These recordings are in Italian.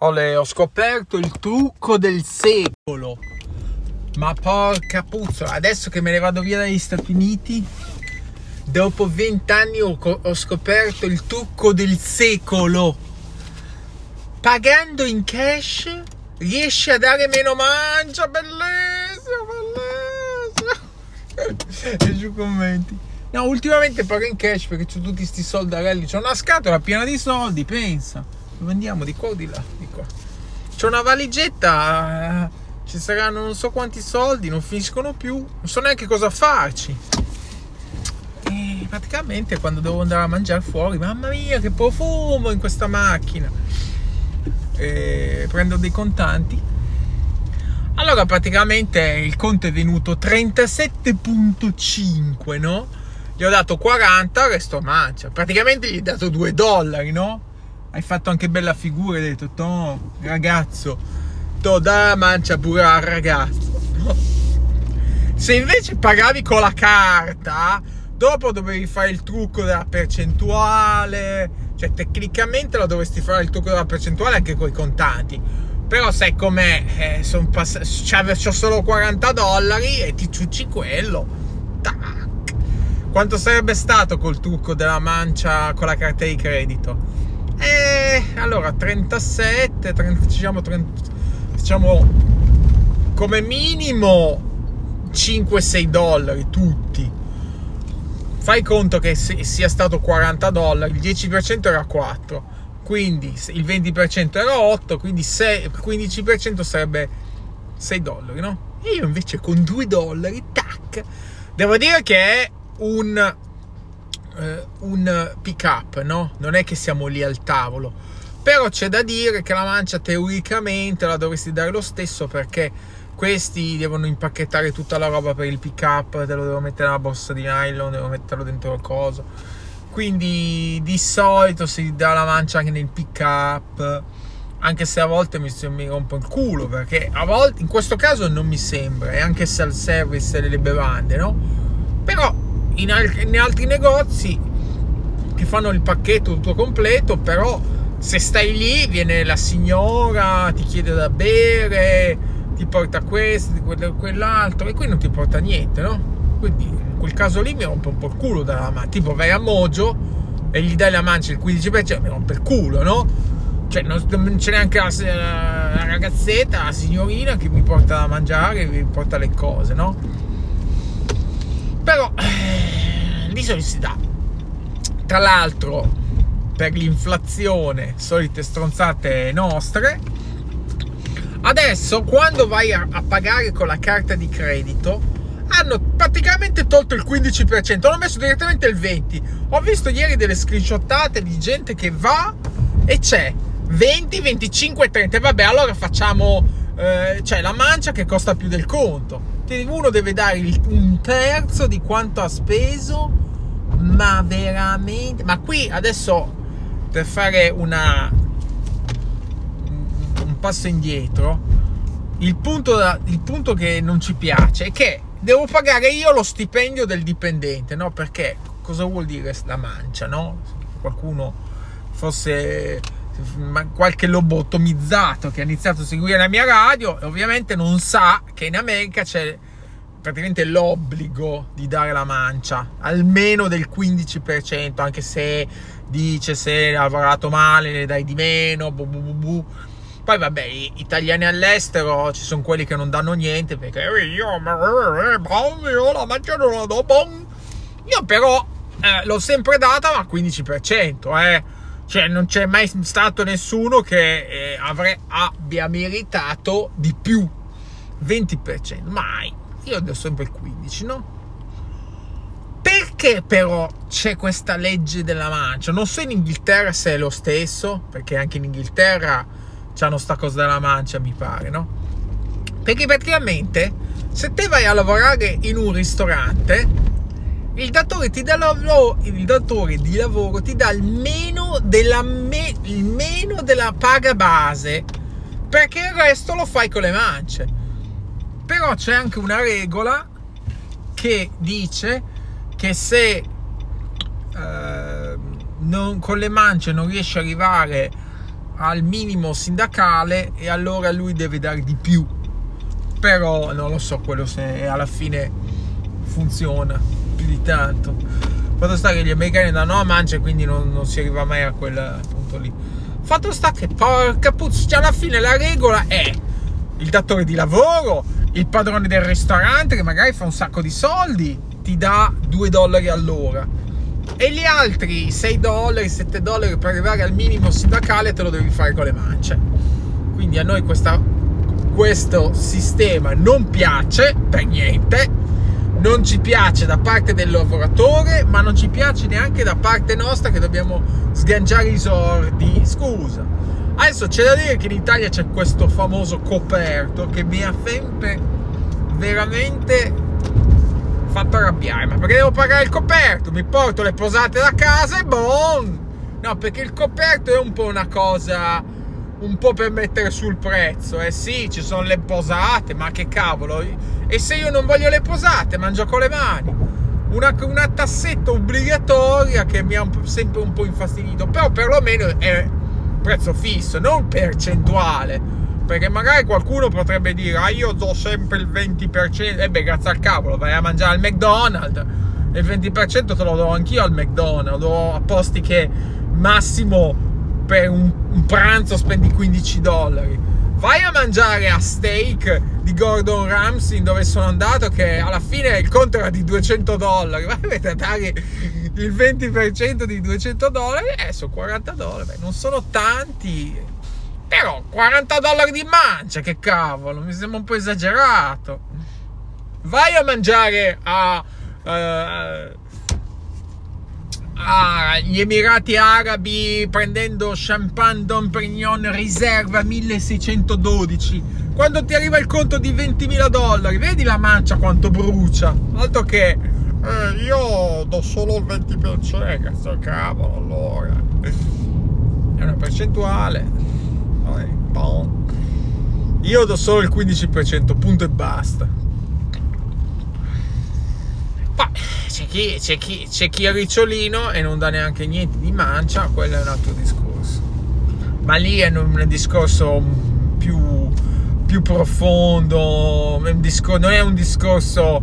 Ole, ho scoperto il trucco del secolo. Ma porca puzzola, adesso che me ne vado via dagli Stati Uniti, dopo vent'anni ho, ho scoperto il trucco del secolo. Pagando in cash riesci a dare meno mancia, bellissimo, bellissimo. e giù commenti. No, ultimamente pago in cash perché ho tutti questi soldarelli. C'ho una scatola piena di soldi, pensa dove andiamo? Di qua o di là? Di qua. C'è una valigetta, eh, ci saranno non so quanti soldi, non finiscono più, non so neanche cosa farci. E praticamente quando devo andare a mangiare fuori, mamma mia che profumo in questa macchina. E prendo dei contanti. Allora praticamente il conto è venuto 37.5, no? Gli ho dato 40, resto mancia. Praticamente gli ho dato 2 dollari, no? Hai fatto anche bella figura, hai detto, to, ragazzo, to da mancia pure al ragazzo. Se invece pagavi con la carta, dopo dovevi fare il trucco della percentuale, cioè tecnicamente lo dovresti fare il trucco della percentuale anche con i contanti. Però sai com'è, eh, pass- c'ho solo 40 dollari e ti ciucci quello. Tac. Quanto sarebbe stato col trucco della mancia con la carta di credito? E allora 37, 30, diciamo, 30, diciamo come minimo 5-6 dollari tutti. Fai conto che sia stato 40 dollari, il 10% era 4, quindi il 20% era 8, quindi 6, 15% sarebbe 6 dollari, no? E io invece con 2 dollari, tac, devo dire che è un eh, un pick up, no? Non è che siamo lì al tavolo. Però c'è da dire che la mancia teoricamente la dovresti dare lo stesso perché questi devono impacchettare tutta la roba per il pick up, te lo devo mettere nella borsa di nylon, devo metterlo dentro il coso. Quindi di solito si dà la mancia anche nel pick up, anche se a volte mi, mi rompo il culo perché a volte in questo caso non mi sembra, e anche se al service delle bevande, no? Però in, al- in altri negozi che fanno il pacchetto tutto completo, però se stai lì viene la signora, ti chiede da bere, ti porta questo, quell'altro e qui non ti porta niente, no? Quindi in quel caso lì mi rompe un po' il culo dalla mano. Tipo vai a Mojo e gli dai la mancia il 15%, mi rompe il culo, no? Cioè non, non c'è neanche la, la, ragazzetta, la signorina che mi porta da mangiare, mi porta le cose, no? Però si dà. Tra l'altro, per l'inflazione, solite stronzate nostre, adesso quando vai a, a pagare con la carta di credito, hanno praticamente tolto il 15%, hanno messo direttamente il 20%. Ho visto ieri delle screenshottate di gente che va e c'è 20, 25, 30. Vabbè, allora facciamo eh, cioè la mancia che costa più del conto. Uno deve dare un terzo di quanto ha speso ma veramente? Ma qui adesso per fare una un passo indietro il punto, il punto che non ci piace è che devo pagare io lo stipendio del dipendente no? Perché cosa vuol dire la mancia no? Qualcuno fosse qualche lobotomizzato che ha iniziato a seguire la mia radio ovviamente non sa che in America c'è praticamente l'obbligo di dare la mancia, almeno del 15%, anche se dice se hai lavorato male ne dai di meno, bu bu bu. Poi vabbè, italiani all'estero ci sono quelli che non danno niente perché io, io la mancia non la do, bon. Io però eh, l'ho sempre data ma al 15%, eh. Cioè non c'è mai stato nessuno che eh, avre, abbia meritato di più. 20%, mai io do sempre il 15, no? Perché però c'è questa legge della mancia? Non so in Inghilterra se è lo stesso, perché anche in Inghilterra c'hanno sta cosa della mancia, mi pare, no? Perché praticamente se te vai a lavorare in un ristorante, il datore, ti dà lavoro, il datore di lavoro ti dà il meno della, me, il meno della paga base, perché il resto lo fai con le mance. Però c'è anche una regola che dice che se eh, non, con le mance non riesci ad arrivare al minimo sindacale e allora lui deve dare di più. Però non lo so quello se alla fine funziona più di tanto. Fatto sta che gli americani danno a mancia quindi non, non, si arriva mai a quel punto lì. Fatto sta che porca puzza, alla fine la regola è il datore di lavoro, il padrone del ristorante che magari fa un sacco di soldi, ti dà 2 dollari all'ora e gli altri 6 dollari, 7 dollari per arrivare al minimo sindacale te lo devi fare con le mance. Quindi a noi questa, questo sistema non piace per niente, non ci piace da parte del lavoratore, ma non ci piace neanche da parte nostra che dobbiamo sganciare i sordi. Scusa. Adesso c'è da dire che in Italia c'è questo famoso coperto che mi ha sempre veramente fatto arrabbiare. Ma perché devo pagare il coperto? Mi porto le posate da casa e boom! No, perché il coperto è un po' una cosa un po' per mettere sul prezzo. Eh sì, ci sono le posate, ma che cavolo. E se io non voglio le posate, mangio con le mani. Una, una tassetta obbligatoria che mi ha sempre un po' infastidito. Però perlomeno è prezzo fisso, non percentuale perché magari qualcuno potrebbe dire, ah io do sempre il 20%, e beh grazie al cavolo, vai a mangiare al McDonald's, e il 20% te lo do anch'io al McDonald's, do a posti che massimo per un, un pranzo spendi 15 dollari. Vai a mangiare a steak di Gordon Ramsay dove sono andato che alla fine il conto era di 200 dollari. Vai a dare il 20% di 200 dollari, eh, sono 40 dollari. Beh, non sono tanti, però 40 dollari di mancia, che cavolo, mi sembra un po' esagerato. Vai a mangiare a, uh, agli Emirati Arabi prendendo champagne Dom Pignon riserva 1612. Quando ti arriva il conto di 20.000 dollari, vedi la mancia quanto brucia. Altro che eh, io do solo il 20%, sto cavolo allora. È una percentuale. Io do solo il 15%, punto e basta. Ma c'è chi, c'è, chi, c'è chi è ricciolino e non dà neanche niente di mancia, quello è un altro discorso. Ma lì è un discorso più, più profondo, non è un discorso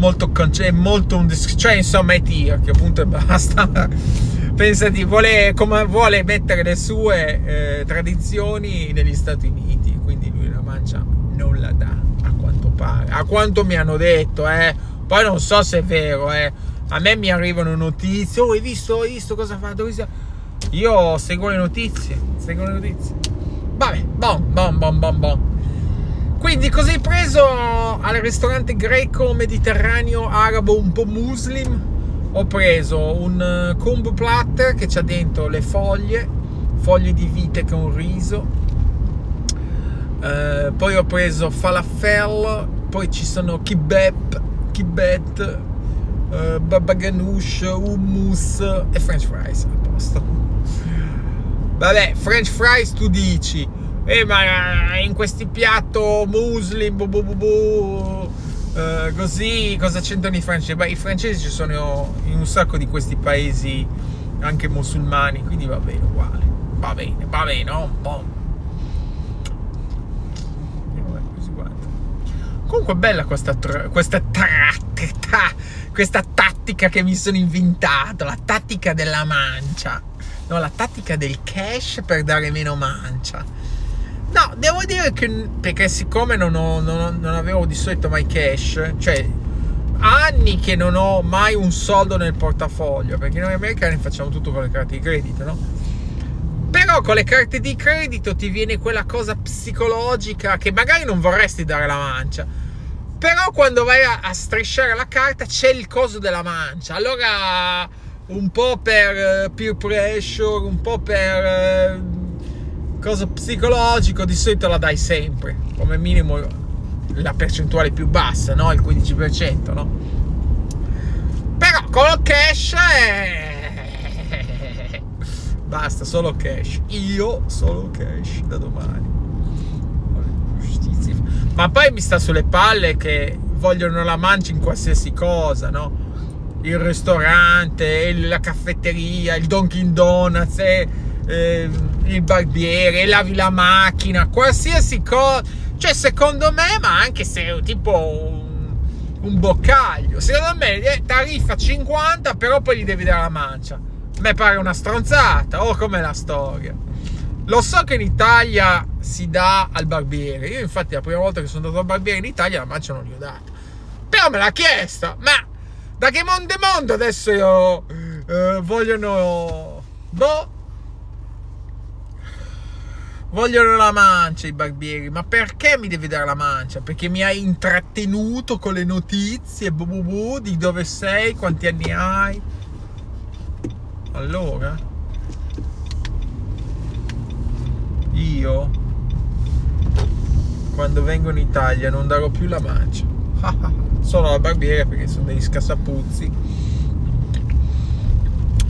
molto, è molto un cioè insomma è tirchio, punto e basta pensati, vuole, come vuole mettere le sue eh, tradizioni negli Stati Uniti, quindi lui la mancia non la dà, a quanto pare, a quanto mi hanno detto, eh. Poi non so se è vero, eh. A me mi arrivano notizie, oh hai visto, hai visto cosa ha fatto? Io seguo le notizie, seguo le notizie. Vabbè, bom, bom, bom, bom, bom. Quindi hai preso al ristorante greco mediterraneo arabo un po' muslim? ho preso un eh, combo platter che c'ha dentro le foglie, foglie di vite con riso, eh, poi ho preso falafel, poi ci sono kebab, kibet, eh, baba ganoush, hummus e french fries a posto. Vabbè, french fries tu dici, eh ma in questi piatto muslim, bu bu bu bu, Uh, così cosa c'entrano i francesi? Beh, i francesi ci sono in un sacco di questi paesi anche musulmani, quindi va bene uguale. Va bene, va bene, no? Boh. Comunque bella questa, questa, tattica, questa tattica che mi sono inventato, la tattica della mancia. No, la tattica del cash per dare meno mancia No, devo dire che perché siccome non, ho, non, non avevo di solito mai cash, cioè anni che non ho mai un soldo nel portafoglio, perché noi americani facciamo tutto con le carte di credito, no? Però con le carte di credito ti viene quella cosa psicologica che magari non vorresti dare la mancia. Però quando vai a, a strisciare la carta c'è il coso della mancia. Allora un po' per uh, peer pressure, un po' per... Cosa psicologico di solito la dai sempre, come minimo la percentuale più bassa, no? Il 15%, no? Però con il cash è... basta, solo cash. Io solo cash da domani. Ma poi mi sta sulle palle che vogliono la mancia in qualsiasi cosa, no? Il ristorante, la caffetteria, il Dunkin' Donuts, e, eh, il barbiere, lavi la macchina, qualsiasi cosa. Cioè, secondo me, ma anche se tipo un, un boccaglio, secondo me eh, tariffa 50, però poi gli devi dare la mancia. A me pare una stronzata, oh com'è la storia. Lo so che in Italia si dà al barbiere. Io, infatti, la prima volta che sono andato al barbiere in Italia la mancia non gli ho data. Però me l'ha chiesta. Ma da che mondo è mondo adesso io, eh, vogliono. Boh. Vogliono la mancia i barbieri, ma perché mi devi dare la mancia? Perché mi hai intrattenuto con le notizie, bu, bu, bu, di dove sei, quanti anni hai. Allora, io quando vengo in Italia non darò più la mancia. Solo la barbiere perché sono degli scassapuzzi.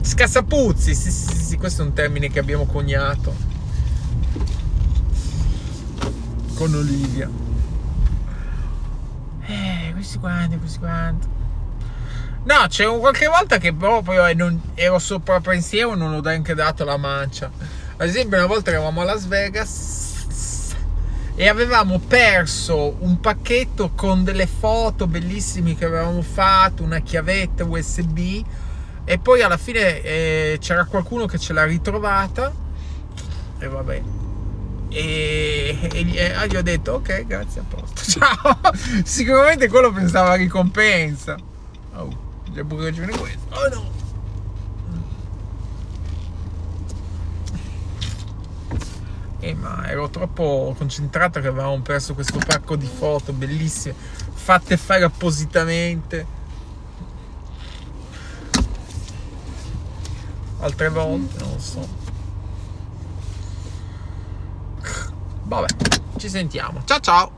Scassapuzzi, sì, sì, sì, questo è un termine che abbiamo coniato con Olivia. Eh, questi quanti, questi quanti. No, c'è un qualche volta che proprio eh, non, ero sopra pensiero e non ho neanche dato la mancia. Ad esempio, una volta eravamo a Las Vegas e avevamo perso un pacchetto con delle foto bellissime che avevamo fatto, una chiavetta USB e poi alla fine eh, c'era qualcuno che ce l'ha ritrovata e vabbè e, e, e gli ho detto ok grazie a posto. Ciao. Sicuramente quello pensava a ricompensa oh c'è pure ragione questo. Oh no. Eh, ma ero troppo concentrato che avevamo perso questo pacco di foto bellissime fatte fare appositamente. Altre volte non lo so Vabbè, ci sentiamo. Ciao ciao!